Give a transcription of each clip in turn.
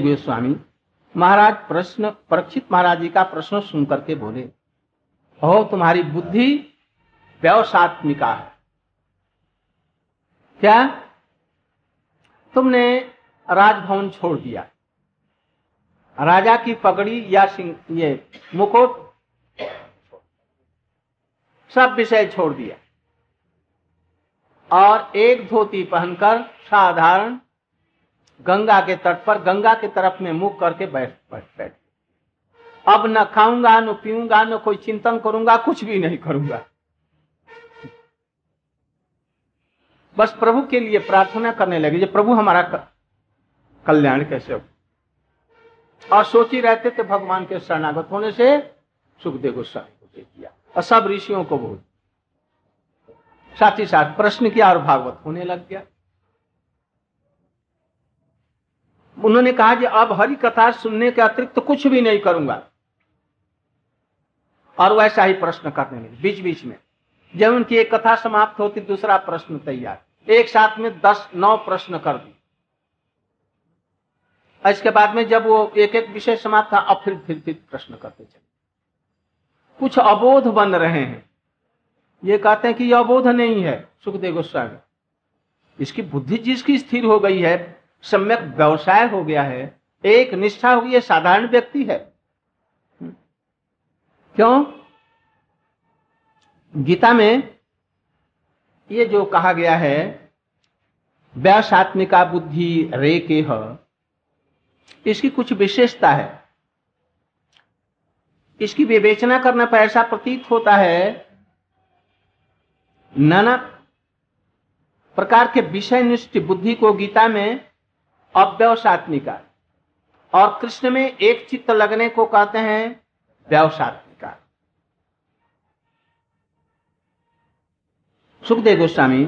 गोस्वामी, महाराज प्रश्न, परीक्षित महाराज जी का प्रश्न सुन करके बोले हो तुम्हारी बुद्धि व्यवसात्मिका है। क्या? तुमने राजभवन छोड़ दिया। राजा की पगड़ी या ये मुकुट सब विषय छोड़ दिया और एक धोती पहनकर साधारण गंगा के तट पर, गंगा के तरफ़ में मुख करके बैठ बैठ बैठ। अब न खाऊँगा, न पीऊँगा, न कोई चिंतन करूँगा, कुछ भी नहीं करूँगा। बस प्रभु के लिए प्रार्थना करने लगे, जो प्रभु, हमारा कल्याण कैसे हो? और सोच ही रहते थे भगवान के शरणागत होने से सुखदेव गोस्वामी को दे दिया। और सब ऋषियों को बोल साथ ही साथ प्रश्न किया और भागवत होने लग गया। उन्होंने कहा कि अब हरि कथा सुनने के अतिरिक्त तो कुछ भी नहीं करूँगा। और वैसा ही प्रश्न करने लगे बीच बीच में। जब उनकी एक कथा समाप्त होती, दूसरा प्रश्न तैयार। एक साथ में दस, नौ प्रश्न कर दी इसके बाद में जब वो एक एक विषय समाप्त था, अब फिर फिर फिर प्रश्न करते चले। कुछ अबोध बन रहे हैं। ये कहते हैं कि यह अबोध नहीं है, सुखदेव गोस्वामी। इसकी बुद्धि जिसकी स्थिर हो गई है सम्यक व्यवसाय हो गया है, एक निष्ठा हो गई साधारण व्यक्ति है। क्यों? गीता में ये जो कहा गया है, व्यासात्मिका बुद्धि रे के ह इसकी कुछ विशेषता है। इसकी विवेचना करने पर ऐसा प्रतीत होता है, नाना प्रकार के विषय निष्ठ बुद्धि को गीता में अव्यवसात्मिका और कृष्ण में एक चित्त लगने को कहते हैं व्यवसात्मिका सुखदेव गोस्वामी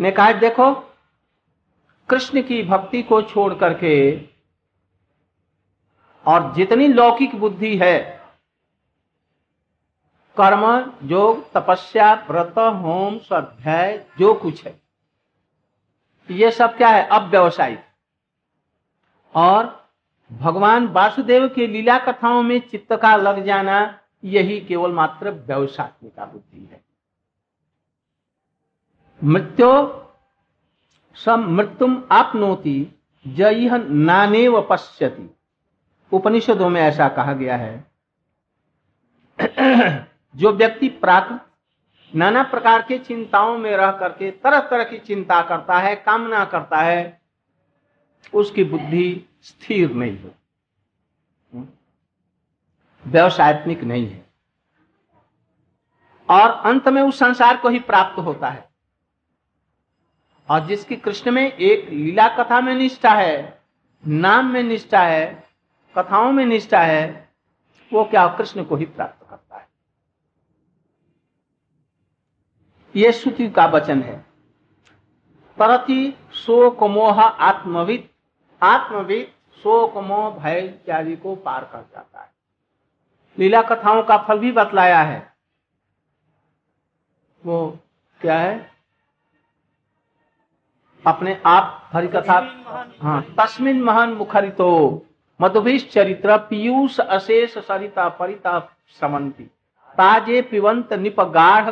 ने कहा, देखो, कृष्ण की भक्ति को छोड़ करके और जितनी लौकिक बुद्धि है, कर्म, योग, तपस्या, व्रत, होम, स्वाध्याय, जो कुछ है ये सब क्या है? अब व्यवसायिक और भगवान वासुदेव के लीला कथाओं में चित्त का लग जाना, यही केवल मात्र व्यवसायिका बुद्धि है। मृत्यु सम मृत्युम आपनोति जय नानेव पश्यति। उपनिषदों में ऐसा कहा गया है। जो व्यक्ति प्राकृत नाना प्रकार के चिंताओं में रह करके तरह तरह की चिंता करता है, कामना करता है, उसकी बुद्धि स्थिर नहीं हो। व्यवसायत्मिक नहीं है। और अंत में उस संसार को ही प्राप्त होता है। और जिसकी कृष्ण में एक लीला कथा में निष्ठा है, नाम में निष्ठा है, कथाओं में निष्ठा है, वो क्या कृष्ण को ही प्राप्त करता है ये श्रुति का वचन है? परति शोक मोह आत्मविद आत्मविद शोक मोह भय इत्यादि को पार कर जाता है। लीला कथाओं का फल भी बतलाया है। वो क्या है? अपने आप हरि कथा हाँ तस्मिन महान मुखरितो मधुभिश चरित्र पीयूष अशेष सरिता परिता समंती ताजे पिवंत निप गाढ़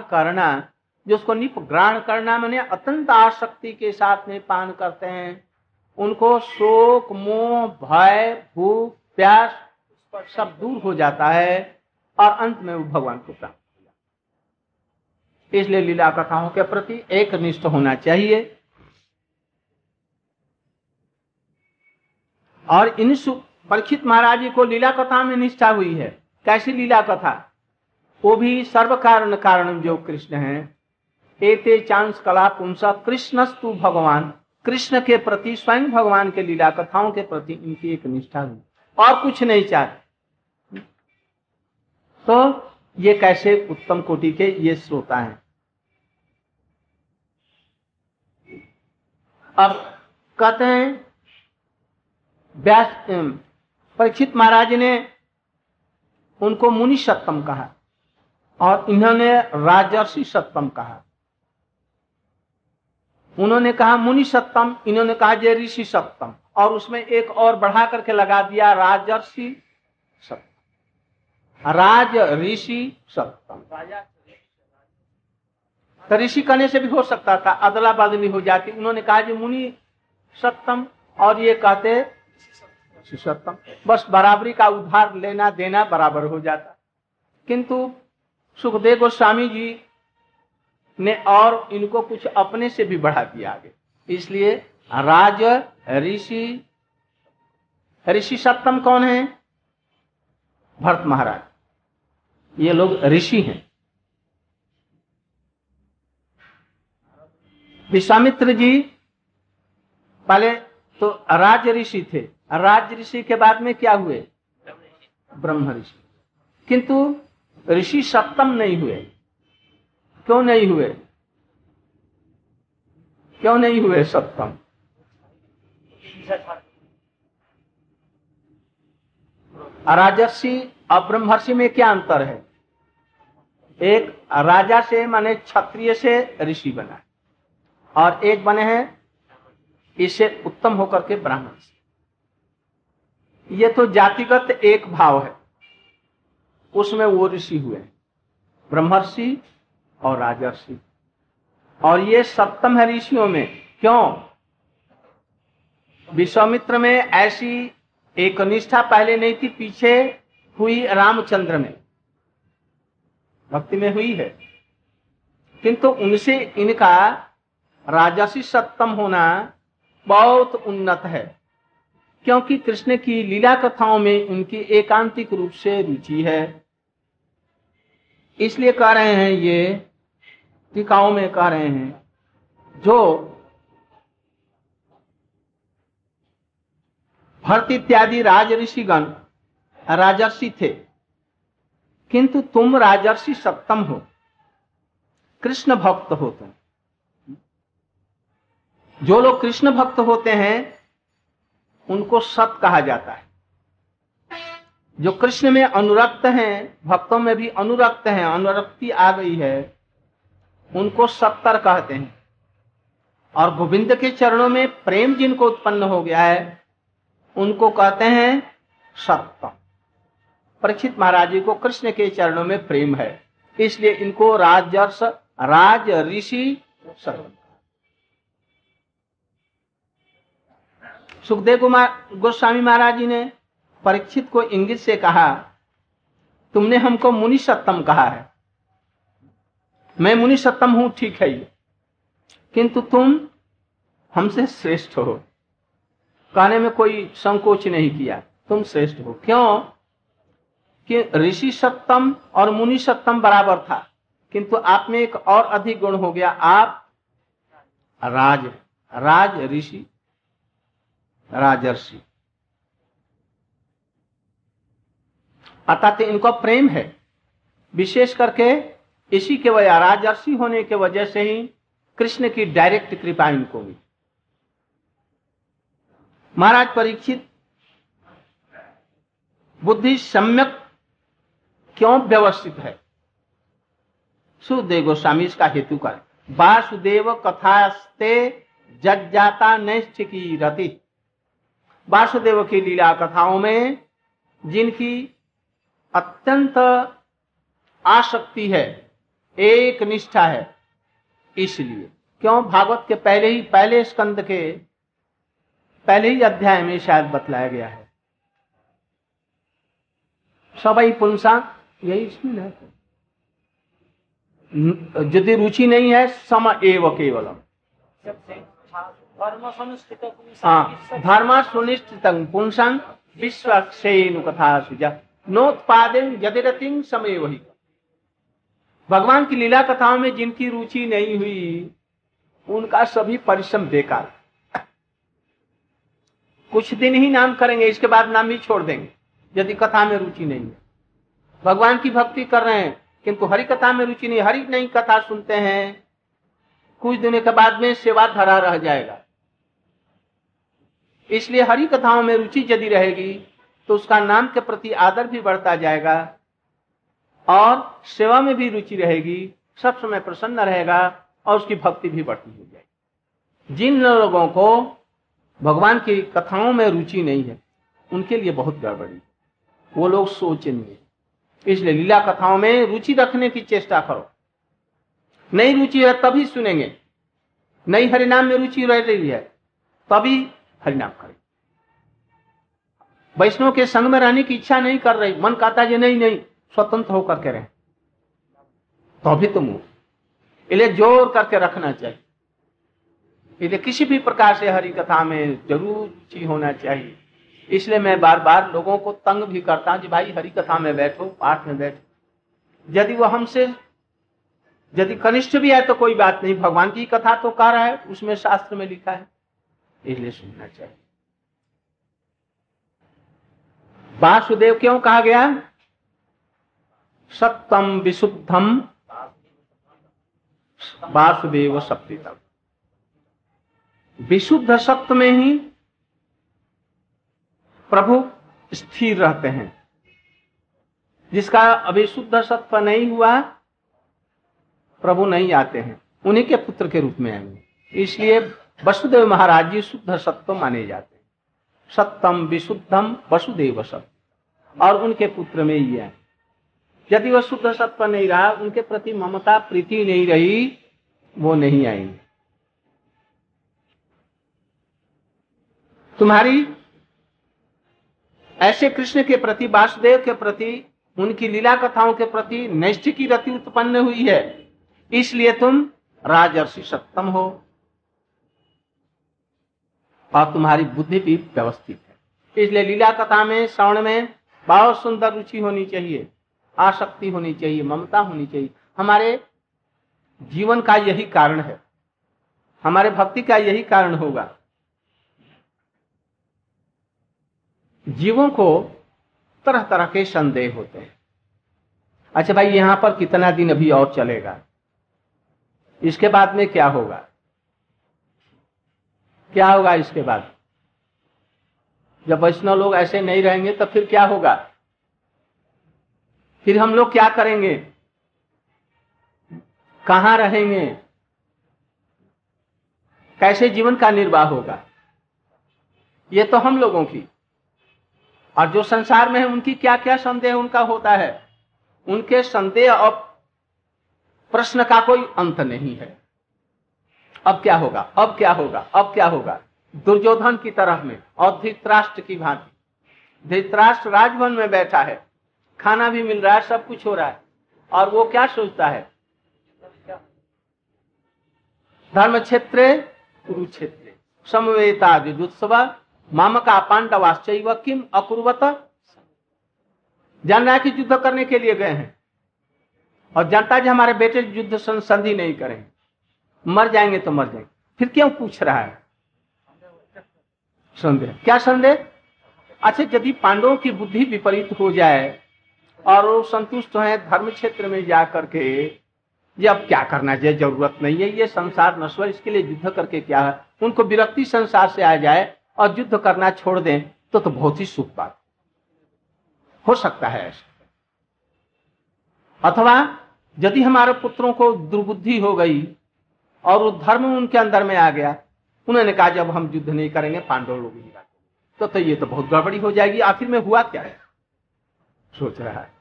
करना जो उसको निप ग्रहण करना मैंने अत्यंत आसक्ति के साथ में पान करते हैं, उनको शोक, मोह, भय, भूख, प्यास, सब दूर हो जाता है और अंत में वो भगवान को प्राप्त हो जाता इसलिए लीला कथाओं के प्रति एक निष्ठ होना चाहिए। और इन परीक्षित महाराज जी को लीला कथा में निष्ठा हुई है। कैसी लीला कथा? वो भी सर्व कारण कारण जो कृष्ण है एते चांस कला पुंसा कृष्णस्तु भगवान, कृष्ण के प्रति, स्वयं भगवान के लीला कथाओं के प्रति इनकी एक निष्ठा हुई और कुछ नहीं चाहते तो ये कैसे उत्तम कोटि के ये श्रोता हैं? अब कहते हैं, व्यास परीक्षित महाराज ने उनको मुनि सत्तम कहा और इन्होंने राजर्षि सत्तम कहा। उन्होंने कहा, मुनि सत्तम इन्होंने कहा, जय ऋषि सप्तम। और उसमें एक और बढ़ा करके लगा दिया, राजर्षि सप्तम। राज ऋषि सप्तम। तो ऋषि कहने से भी हो सकता था अदला बदली हो जाती। उन्होंने कहा, जी, मुनि सप्तम। और ये कहते सप्तम। बस बराबरी का उधार लेना देना बराबर हो जाता। किंतु सुखदेव गोस्वामी जी ने और इनको कुछ अपने से भी बढ़ा दिया आगे। इसलिए राज ऋषि ऋषि सप्तम कौन है? भरत महाराज। ये लोग ऋषि हैं। विश्वामित्र जी, पहले तो राज ऋषि थे। राज ऋषि के बाद में क्या हुए? ब्रह्म ऋषि। किंतु ऋषि सप्तम नहीं हुए। क्यों नहीं हुए? क्यों नहीं हुए सप्तम? राजर्षि और ब्रह्मर्षि में क्या अंतर है? एक, राजा से माने क्षत्रिय से ऋषि बना और एक बने हैं इससे उत्तम होकर के ब्राह्मण से। ये तो जातिगत एक भाव है। उसमें वो ऋषि हुए ब्रह्मर्षि और राजर्षि और ये सप्तम है ऋषियों में क्यों? विश्वामित्र में ऐसी एक निष्ठा पहले नहीं थी, पीछे हुई रामचंद्र में। भक्ति में हुई है। किंतु उनसे इनका राजसी सप्तम होना बहुत उन्नत है, क्योंकि कृष्ण की लीला कथाओं में उनकी एकांतिक रूप से रुचि है। इसलिए कह रहे हैं ये, टीकाओं में कह रहे हैं, जो भरत इत्यादि राज ऋषिगण राजर्षि थे, किंतु तुम राजर्षि सप्तम हो, कृष्ण भक्त हो। तुम जो लोग कृष्ण भक्त होते हैं, उनको सत कहा जाता है। जो कृष्ण में अनुरक्त हैं, भक्तों में भी अनुरक्त हैं, अनुरक्ति आ गई है, उनको सत्तर कहते हैं। और गोविंद के चरणों में प्रेम जिनको उत्पन्न हो गया है, उनको कहते हैं सत्तम। परीक्षित महाराज जी को कृष्ण के चरणों में प्रेम है, इसलिए इनको राजर्ष, राज ऋषि सुखदेव कुमार, गोस्वामी महाराज जी ने परीक्षित को इंगित से कहा, तुमने हमको मुनि सत्तम कहा है। मैं मुनि सत्तम हूँ, ठीक है किंतु तुम हमसे श्रेष्ठ हो। कहने में कोई संकोच नहीं किया, तुम श्रेष्ठ हो। क्यों? कि ऋषि सप्तम और मुनि सप्तम बराबर था। किंतु आप में एक और अधिक गुण हो गया। आप राज राज ऋषि, राजर्षि। अतः इनको प्रेम है। विशेष करके इसी के वजह, राजर्षि होने के वजह से ही कृष्ण की डायरेक्ट कृपा इनको हुई। महाराज परीक्षित, बुद्धि सम्यक क्यों व्यवस्थित है? सुदेव गोस्वामी इसका हेतु कर। वासुदेव कथास्ते जज्जाता नैष्ठ की रति वासुदेव की लीला कथाओं में जिनकी अत्यंत आसक्ति है, एक निष्ठा है, इसलिए। क्यों? भागवत के पहले ही, पहले स्कंद के पहले ही अध्याय में शायद बतलाया गया है। सबाई पुंसा, यही इसमें है। यदि रुचि नहीं है, सम एव केवलम। हाँ धर्म सुनिश्चित पुंसन विश्व कथा सुजा। नोत्पादन यदिरतिंग समय वही भगवान की लीला कथाओं में जिनकी रुचि नहीं हुई, उनका सभी परिश्रम बेकार। कुछ दिन ही नाम करेंगे, इसके बाद नाम ही छोड़ देंगे, यदि कथा में रुचि नहीं है। भगवान की भक्ति कर रहे हैं, किंतु हरि कथा में रुचि नहीं, हरि नहीं कथा सुनते हैं। कुछ दिनों के बाद में सेवा धरा रह जाएगा। इसलिए हरि कथाओं में रुचि यदि रहेगी तो उसका नाम के प्रति आदर भी बढ़ता जाएगा और सेवा में भी रुचि रहेगी, सब समय प्रसन्न रहेगा और उसकी भक्ति भी बढ़ती हो जाएगी। जिन लोगों को भगवान की कथाओं में रुचि नहीं है, उनके लिए बहुत गड़बड़ी वो लोग सोचेंगे इसलिए लीला कथाओं में रुचि रखने की चेष्टा करो। नई रुचि है तभी सुनेंगे। नई हरिनाम में रुचि रह रही है, तभी हरिनाम करें वैष्णव के संग में रहने की इच्छा नहीं कर रही। मन कहता है नहीं नहीं, स्वतंत्र होकर के रहे। तो भी तुम इन्हें ज़ोर करके रखना चाहिए। इसलिए किसी भी प्रकार से हरि कथा में ज़रूर रुचि होना चाहिए। इसलिए मैं बार बार लोगों को तंग भी करता हूँ कि भाई हरि कथा में बैठो, पाठ में बैठो। यदि वो हमसे, यदि कनिष्ठ भी है तो कोई बात नहीं। भगवान की कथा तो कह रहा है, उसमें शास्त्र में लिखा है। इसलिए सुनना चाहिए। वासुदेव क्यों कहा गया? सत्यम विशुद्धम वासुदेव सप्तितम। विशुद्ध सत्य में ही प्रभु स्थिर रहते हैं। जिसका अभिशुद्ध सत्व नहीं हुआ, प्रभु नहीं आते हैं। उन्हीं के पुत्र के रूप में आएँगे। इसलिए वसुदेव महाराज जी शुद्ध सत्व माने जाते हैं। सत्यम विशुद्धम वसुदेव सत्य और उनके पुत्र में ही है। यदि वह शुद्ध सत्व नहीं रहा, उनके प्रति ममता, प्रीति नहीं रही, वो नहीं आएँगे। तुम्हारी ऐसे कृष्ण के प्रति, वासुदेव के प्रति, उनकी लीला कथाओं के प्रति नैष्ठ की रति उत्पन्न हुई है। इसलिए तुम राजर्षि सत्तम हो। और तुम्हारी बुद्धि भी व्यवस्थित है। इसलिए लीला कथा में, श्रवण में बहुत सुंदर रुचि होनी चाहिए, आसक्ति होनी चाहिए, ममता होनी चाहिए। हमारे जीवन का यही कारण है। हमारे भक्ति का यही कारण होगा। जीवों को तरह तरह के संदेह होते हैं। अच्छा भाई, यहाँ पर कितना दिन अभी और चलेगा? इसके बाद में क्या होगा? क्या होगा इसके बाद? जब वैष्णव लोग ऐसे नहीं रहेंगे तो फिर क्या होगा? फिर हम लोग क्या करेंगे? कहाँ रहेंगे? कैसे जीवन का निर्वाह होगा? ये तो हम लोगों की। और जो संसार में है, उनकी क्या क्या संदेह उनका होता है? उनके संदेह और प्रश्न का कोई अंत नहीं है। अब क्या होगा? अब क्या होगा? अब क्या होगा? दुर्योधन की तरफ़ में और धृतराष्ट्र की भांति। धृतराष्ट्र राजभवन में बैठा है। खाना भी मिल रहा है, सब कुछ हो रहा है। और वो क्या सोचता है? धर्म क्षेत्र कुरुक्षेत्र। समवेता युद्धोत्सव मामका पांडवाश्चैव किम अकुर्वत। जान रहा है कि युद्ध करने के लिए गए हैं। और जनता जी हमारे बेटे युद्ध संधि नहीं करेंगे मर जाएँगे तो मर जाएँगे। फिर क्यों पूछ रहा है? संदेह। क्या संदेह? अच्छा यदि पांडवों की बुद्धि विपरीत हो जाए और वो संतुष्ट है धर्म क्षेत्र में जा करके, ये अब क्या करना चाहिए? ज़रूरत नहीं है, ये संसार नश्वर, इसके लिए युद्ध करके क्या है? उनको विरक्ति संसार से आ जाए और युद्ध करना छोड़ दें तो तो बहुत ही सुख बात। हो सकता है ऐसा। अथवा, यदि हमारे पुत्रों को दुर्बुद्धि हो गई और वो धर्म उनके अंदर में आ गया। उन्होंने कहा जब हम युद्ध नहीं करेंगे पांडव लोग ही तो, तो ये तो बहुत गड़बड़ी हो जाएगी। आखिर में हुआ क्या है? सोच रहा है।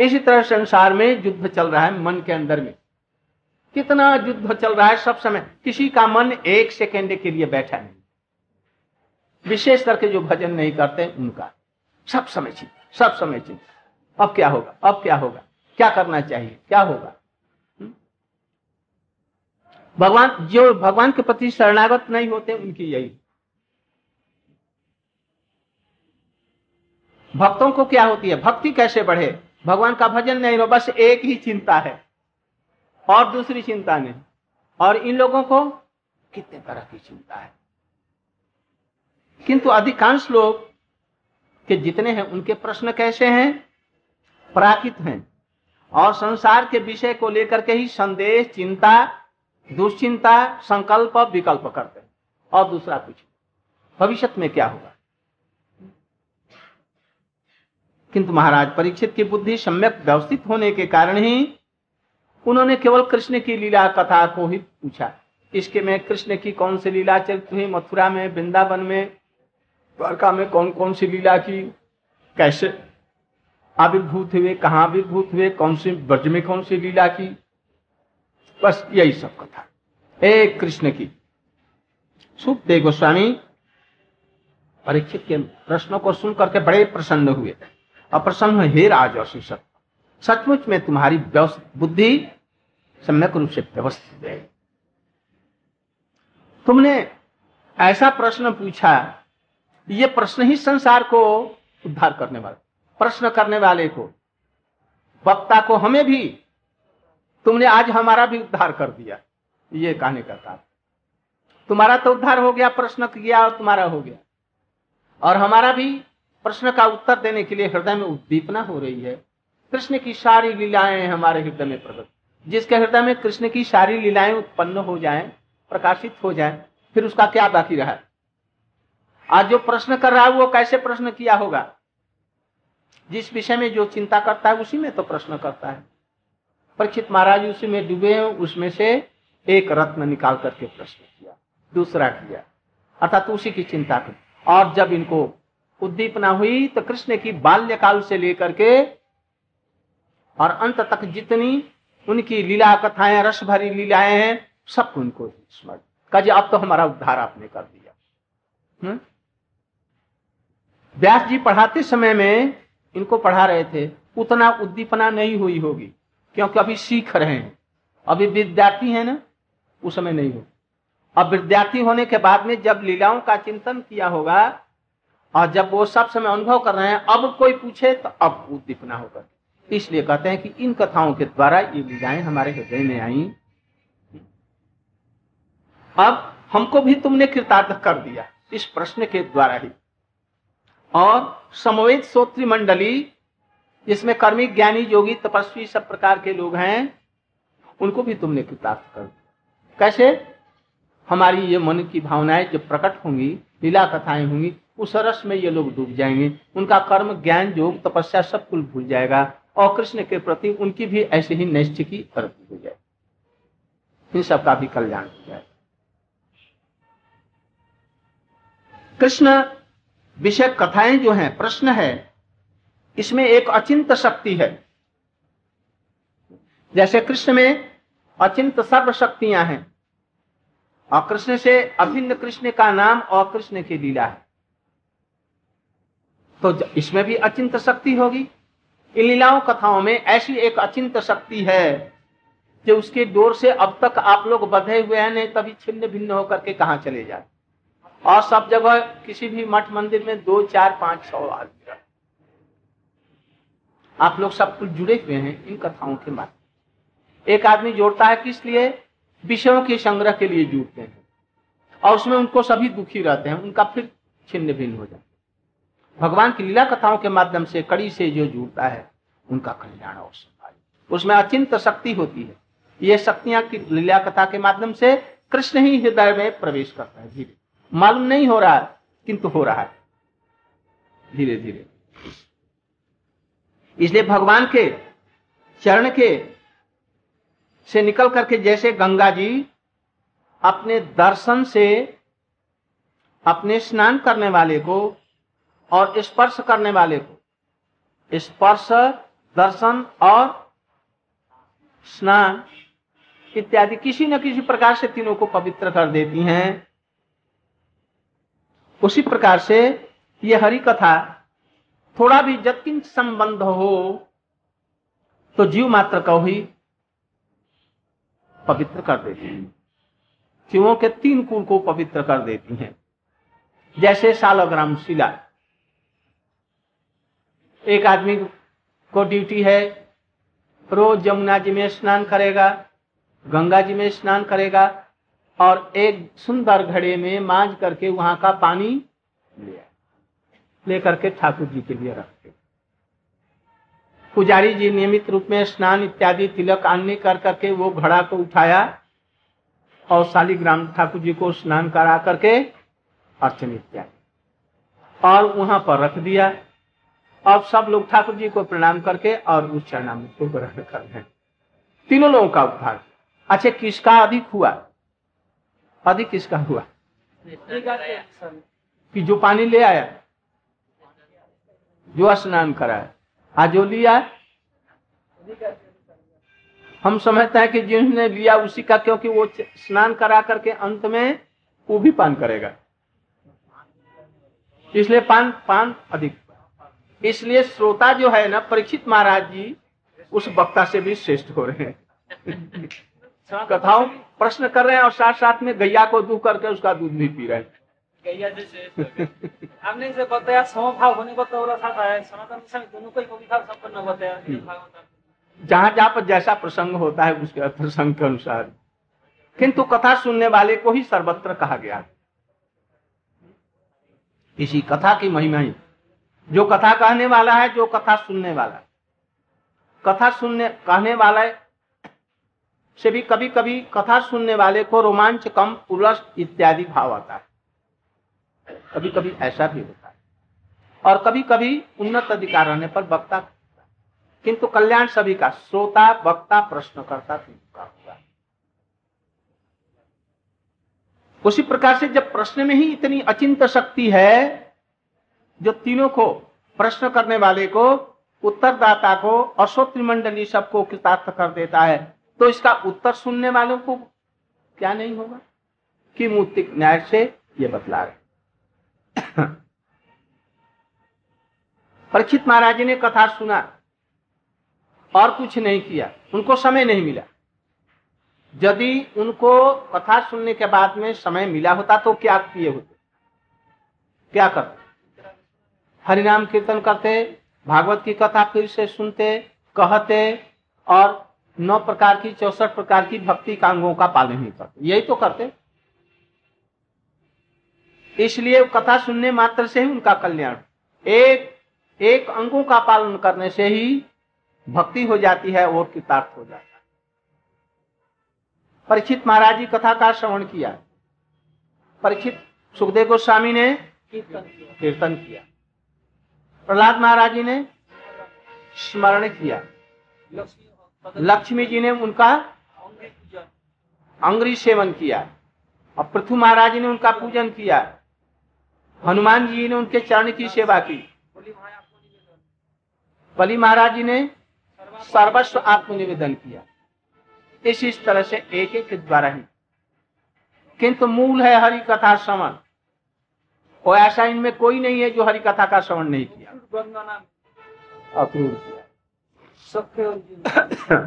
इसी तरह संसार में युद्ध चल रहा है मन के अंदर में। कितना युद्ध चल रहा है सब समय किसी का मन एक सेकेंड के लिए बैठा नहीं। विशेष करके जो भजन नहीं करते उनका। सब समय चिंता सब समय चिंता अब क्या होगा? अब क्या होगा? क्या करना चाहिए? क्या होगा? भगवान, जो भगवान के प्रति शरणागत नहीं होते, उनकी यही। भक्तों को क्या होती है? भक्ति कैसे बढ़े? भगवान का भजन नहीं हो बस एक ही चिंता है, और दूसरी चिंता नहीं। और इन लोगों को कितने तरह की चिंता है। किंतु अधिकांश लोग, के जितने हैं, उनके प्रश्न कैसे हैं? प्राकृत हैं। और संसार के विषय को लेकर के ही संदेश चिंता दुश्चिंता, संकल्प, विकल्प करते हैं। और दूसरा कुछ भविष्य में क्या होगा? किंतु महाराज, परीक्षित की बुद्धि सम्यक व्यवस्थित होने के कारण ही उन्होंने केवल कृष्ण की लीला कथा को ही पूछा। इसके में कृष्ण की कौन सी लीला चरित हुई, मथुरा में, वृंदावन में, द्वारका में कौन कौन सी लीला की, कैसे आविर्भूत हुए, कहा आविर्भूत हुए, कौन सी ब्रज में कौन सी लीला की बस यही सब कथा। एक कृष्ण की। सुखदेव गोस्वामी, परीक्षित के प्रश्नों को सुन करके बड़े प्रसन्न हुए। और प्रसन्न हे राज सचमुच में तुम्हारी बुद्धि सम्यक रूप से व्यवस्थित है। तुमने ऐसा प्रश्न पूछा, ये प्रश्न ही संसार को उद्धार करने वाला प्रश्न करने वाले को, वक्ता को हमें भी तुमने आज हमारा भी उद्धार कर दिया। ये कहने का कारण तुम्हारा तो उद्धार हो गया प्रश्न किया और तुम्हारा हो गया। और हमारा भी प्रश्न का उत्तर देने के लिए हृदय में उद्दीपना हो रही है। कृष्ण की सारी लीलाएँ हमारे हृदय में प्रकट। जिसके हृदय में कृष्ण की सारी लीलाएँ उत्पन्न हो जाएँ, प्रकाशित हो जाएँ, फिर उसका क्या बाकी रहा? आज जो प्रश्न कर रहा है वो कैसे प्रश्न किया होगा? जिस विषय में जो चिंता करता है उसी में तो प्रश्न करता है। परीक्षित महाराज उसी में डूबे हैं, उसमें से एक रत्न निकाल करके प्रश्न किया, दूसरा किया, अर्थात उसी की चिंता कर और जब इनको उद्दीपना हुई तो कृष्ण की बाल्यकाल से लेकर के और अंत तक जितनी उनकी लीला कथाएँ, रस भरी लीलाएँ हैं, सब उनको स्मरण। कहा अब तो हमारा उद्धार आपने कर दिया? व्यास जी पढ़ाते समय में इनको पढ़ा रहे थे, उतना उद्दीपना नहीं हुई होगी। क्योंकि अभी सीख रहे हैं। अभी विद्यार्थी है ना, उस समय नहीं हो। अब विद्यार्थी होने के बाद में जब लीलाओं का चिंतन किया होगा, और जब वो सब समय अनुभव कर रहे हैं, अब कोई पूछे तो अब उद्दीपना होगा। इसलिए कहते हैं कि इन कथाओं के द्वारा ये लीलाएँ हमारे हृदय में आई। अब हमको भी तुमने कृतार्थ कर दिया, इस प्रश्न के द्वारा ही। और समवेत सोत्री मंडली जिसमें कर्मी, ज्ञानी, योगी, तपस्वी सब प्रकार के लोग हैं, उनको भी तुमने कृतार्थ कर कैसे? हमारी ये मन की भावनाएँ जब प्रकट होंगी, लीला कथाएँ होंगी, उस रस में ये लोग डूब जाएँगे। उनका कर्म, ज्ञान, योग, तपस्या सब कुल भूल जाएगा और कृष्ण के प्रति उनकी भी ऐसे ही नैष्ठ की तरक्की हो जाए इन सब का भी कल्याण हो जाए कृष्ण, विषय कथाएँ जो हैं, प्रश्न है इसमें एक अचिंत शक्ति है। जैसे कृष्ण में अचिंत सर्व शक्तियाँ हैं। और कृष्ण से अभिन्न कृष्ण का नाम और कृष्ण की लीला है। तो इसमें भी अचिंत शक्ति होगी। इन लीलाओं कथाओं में ऐसी एक अचिंत शक्ति है कि उसके डोर से अब तक आप लोग बधे हुए हैं, नहीं तभी छिन्न भिन्न होकर के कहा चले जाए। और सब जगह किसी भी मठ मंदिर में दो, चार, पाँच, सौ आदमी। आप लोग सब कुछ जुड़े हुए हैं इन कथाओं के माध्यम एक आदमी जोड़ता है किस लिए? विषयों के संग्रह के लिए जुड़ते हैं। और उसमें उनको सभी दुखी रहते हैं, उनका फिर छिन्न भिन्न हो जाता है। भगवान की लीला कथाओं के माध्यम से, कड़ी से जो जुड़ता है, उनका कल्याण अवश्य उसमें अचिंत शक्ति होती है। ये शक्तियाँ लीला कथा के माध्यम से कृष्ण ही हृदय में प्रवेश करता है धीरे। मालूम नहीं हो रहा है किंतु हो रहा है। धीरे धीरे इसलिए भगवान के चरण के से निकल करके जैसे गंगा जी अपने दर्शन से, अपने स्नान करने वाले को और स्पर्श करने वाले को, स्पर्श, दर्शन और स्नान इत्यादि किसी न किसी प्रकार से तीनों को पवित्र कर देती हैं। उसी प्रकार से यह हरि कथा थोड़ा भी जतिन संबंध हो तो जीव मात्र का ही पवित्र कर देती है। जीवों के तीन कुल को पवित्र कर देती हैं। जैसे सालग्राम शिला। एक आदमी को ड्यूटी है, रोज यमुना जी में स्नान करेगा, गंगा जी में स्नान करेगा, और एक सुंदर घड़े में मांझ करके वहाँ का पानी ले लेकर के ठाकुर जी के लिए रखते पुजारी जी नियमित रूप में स्नान इत्यादि तिलक आने कर करके वो घड़ा को उठाया और शालीग्राम ठाकुर जी को स्नान करा करके अर्चन इत्यादि और वहाँ पर रख दिया। अब सब लोग ठाकुर जी को प्रणाम करके और उस चरणामृत को ग्रहण कर रहे तीनों लोगों का उद्धार अच्छा किसका अधिक हुआ? अधिक किसका हुआ? कि जो पानी ले आया? जो स्नान कराया आज जो लिया हम समझते हैं कि जिन्होंने लिया उसी का क्योंकि वो स्नान करा करके अंत में वो भी पान करेगा। इसलिए पान पान अधिक। इसलिए श्रोता जो है ना परीक्षित महाराज जी उस वक्ता से भी श्रेष्ठ हो रहे हैं। कथाओं प्रश्न कर रहे हैं और साथ साथ में गैया को दूध करके उसका दूध भी पी रहे हैं। आपने जैसे बताया समभाव होने को तो है सनातन दोनों को ही संपन्न बताया जहाँ जहाँ पर जैसा प्रसंग होता है उसके प्रसंग के अनुसार। किंतु कथा सुनने वाले को ही सर्वत्र कहा गया इसी कथा की महिमा ही। जो कथा कहने वाला है जो कथा सुनने वाला कथा सुनने कहने वाला से भी कभी कभी कथा सुनने वाले को रोमांच कम पुलस इत्यादि भाव आता है। कभी कभी ऐसा भी होता है। और कभी कभी उन्नत अधिकार रहने पर वक्ता किंतु कल्याण सभी का, श्रोता, वक्ता प्रश्न करता का हुआ उसी प्रकार से जब प्रश्न में ही इतनी अचिंत शक्ति है, जो तीनों को, प्रश्न करने वाले को, उत्तरदाता को अश्वत्री मंडली सबको कृतार्थ कर देता है तो इसका उत्तर सुनने वालों को क्या नहीं होगा? कि मूर्तिक न्याय से ये बतला रहे परीक्षित महाराज ने कथा सुना, और कुछ नहीं किया, उनको समय नहीं मिला। यदि उनको कथा सुनने के बाद में समय मिला होता तो क्या किए होते? क्या करते? हरिनाम कीर्तन करते, भागवत की कथा फिर से सुनते, कहते, और नौ प्रकार की, चौसठ प्रकार की भक्ति कांगों का पालन ही करते। यही तो करते। इसलिए कथा सुनने मात्र से ही उनका कल्याण। एक एक अंगों का पालन करने से ही भक्ति हो जाती है और कृतार्थ हो जाता है। परीक्षित महाराज जी कथा का श्रवण किया। परीक्षित सुखदेव गोस्वामी ने कीर्तन किया। प्रहलाद महाराज जी ने स्मरण किया। लक्ष्मी जी ने उनका अंग्री सेवन किया। और पृथ्वी महाराज ने उनका पूजन किया। हनुमान जी ने उनके चरण की सेवा की। बलि महाराज जी ने सर्वस्व आत्मनिवेदन किया। इस इस तरह से एक एक द्वारा ही। किंतु मूल है हरि कथा श्रवण। और ऐसा इनमें कोई नहीं है जो हरि कथा का श्रवण नहीं किया। अक्रूर किया।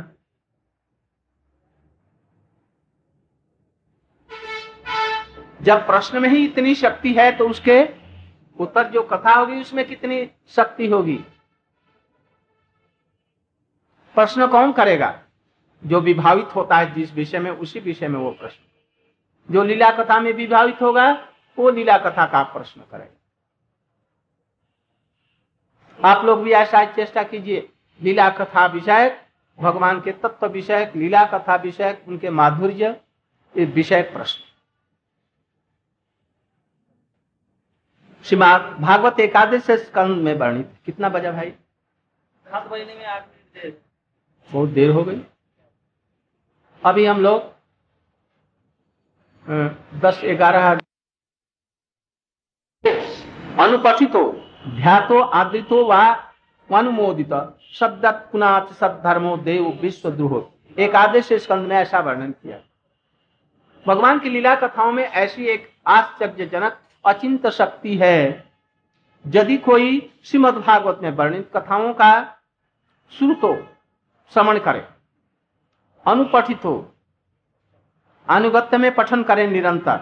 जब प्रश्न में ही इतनी शक्ति है तो उसके उत्तर जो कथा होगी, उसमें कितनी शक्ति होगी? प्रश्न कौन करेगा? जो विभावित होता है, जिस विषय में, उसी विषय में वो प्रश्न। जो लीला कथा में विभावित होगा, वो लीला कथा का प्रश्न करेगा। आप लोग भी ऐसा चेष्टा कीजिए। लीला कथा विषय भगवान के तत्व विषय लीला कथा विषय उनके माधुर्य विषय प्रश्न। श्रीमाद भागवत एकादश स्कंद में वर्णित। कितना बजा भाई? सात बजने में आठ मिनट बहुत देर हो गई। अभी हम लोग दस ग्यारह अनुपठित हो। ध्यातो आदृतो व अनुमोदित। शब्द पुनाच सद्धर्मो देव विश्व द्रोह एक आदेश स्कंद में ऐसा वर्णन किया। भगवान की लीला कथाओं में ऐसी एक आश्चर्यजनक अचिंत शक्ति है। यदि कोई श्रीमद भागवत में वर्णित कथाओं का श्रुतो श्रवण करे, अनुपठित हो अनुगत्य में पठन करे निरंतर,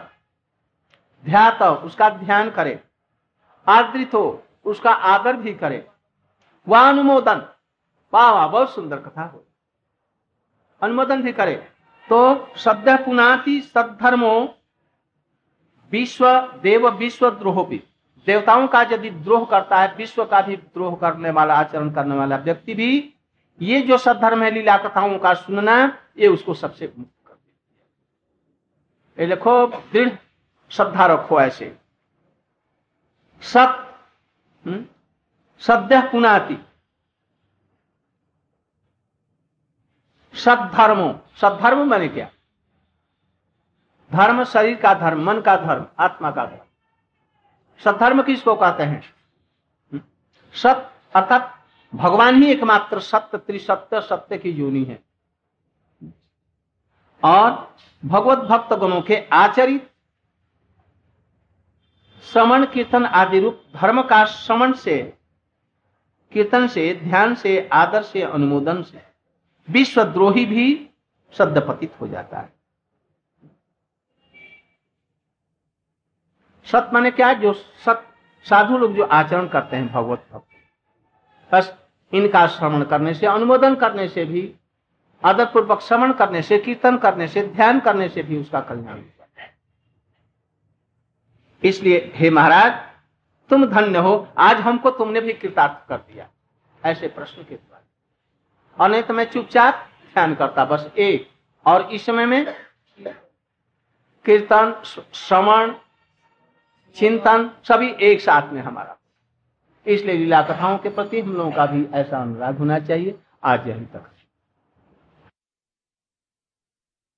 ध्यात उसका ध्यान करे, आदृत हो उसका आदर भी करे वह अनुमोदन वाह वाह बहुत सुंदर कथा हो। अनुमोदन भी करे तो शब्द पुनाति सद्धर्मो विश्व देव विश्व द्रोह भी। देवताओं का यदि द्रोह करता है विश्व का भी द्रोह करने वाला आचरण करने वाला व्यक्ति भी ये जो सद्धर्म है लीला कथाओं का सुनना ये उसको सबसे मुक्त कर देखो दृढ़ श्रद्धा रखो ऐसे। सत हम्म, सद्य पुनाति। सद्धर्मो सद्धर्म मैंने क्या? धर्म शरीर का धर्म, मन का धर्म, आत्मा का धर्म। सद्धर्म किसको कहते हैं? सत, अर्थात भगवान ही एकमात्र सत्य, त्रिसत्य, सत्य की योनि है। और भगवत भक्त गुणों के आचरित, श्रवण, कीर्तन आदि रूप, धर्म का श्रवण से, कीर्तन से, ध्यान से, आदर से, अनुमोदन से, विश्वद्रोही भी सद्यपतित हो जाता है। सत माने क्या है? जो सत साधु लोग जो आचरण करते हैं भगवत भक्त बस इनका श्रवण करने से, अनुमोदन करने से भी आदर पूर्वक श्रवण करने से, कीर्तन करने से, ध्यान करने से भी उसका कल्याण होता है। इसलिए, हे महाराज, तुम धन्य हो, आज हमको तुमने भी कृतार्थ कर दिया। ऐसे प्रश्न के द्वारा। और नहीं तो मैं चुपचाप ध्यान करता, बस एक। और इस समय में कीर्तन, श्रवण चिंतन सभी एक साथ में हमारा। इसलिए लीला कथाओं के प्रति हम लोगों का भी ऐसा अनुराग होना चाहिए। आज यही तक।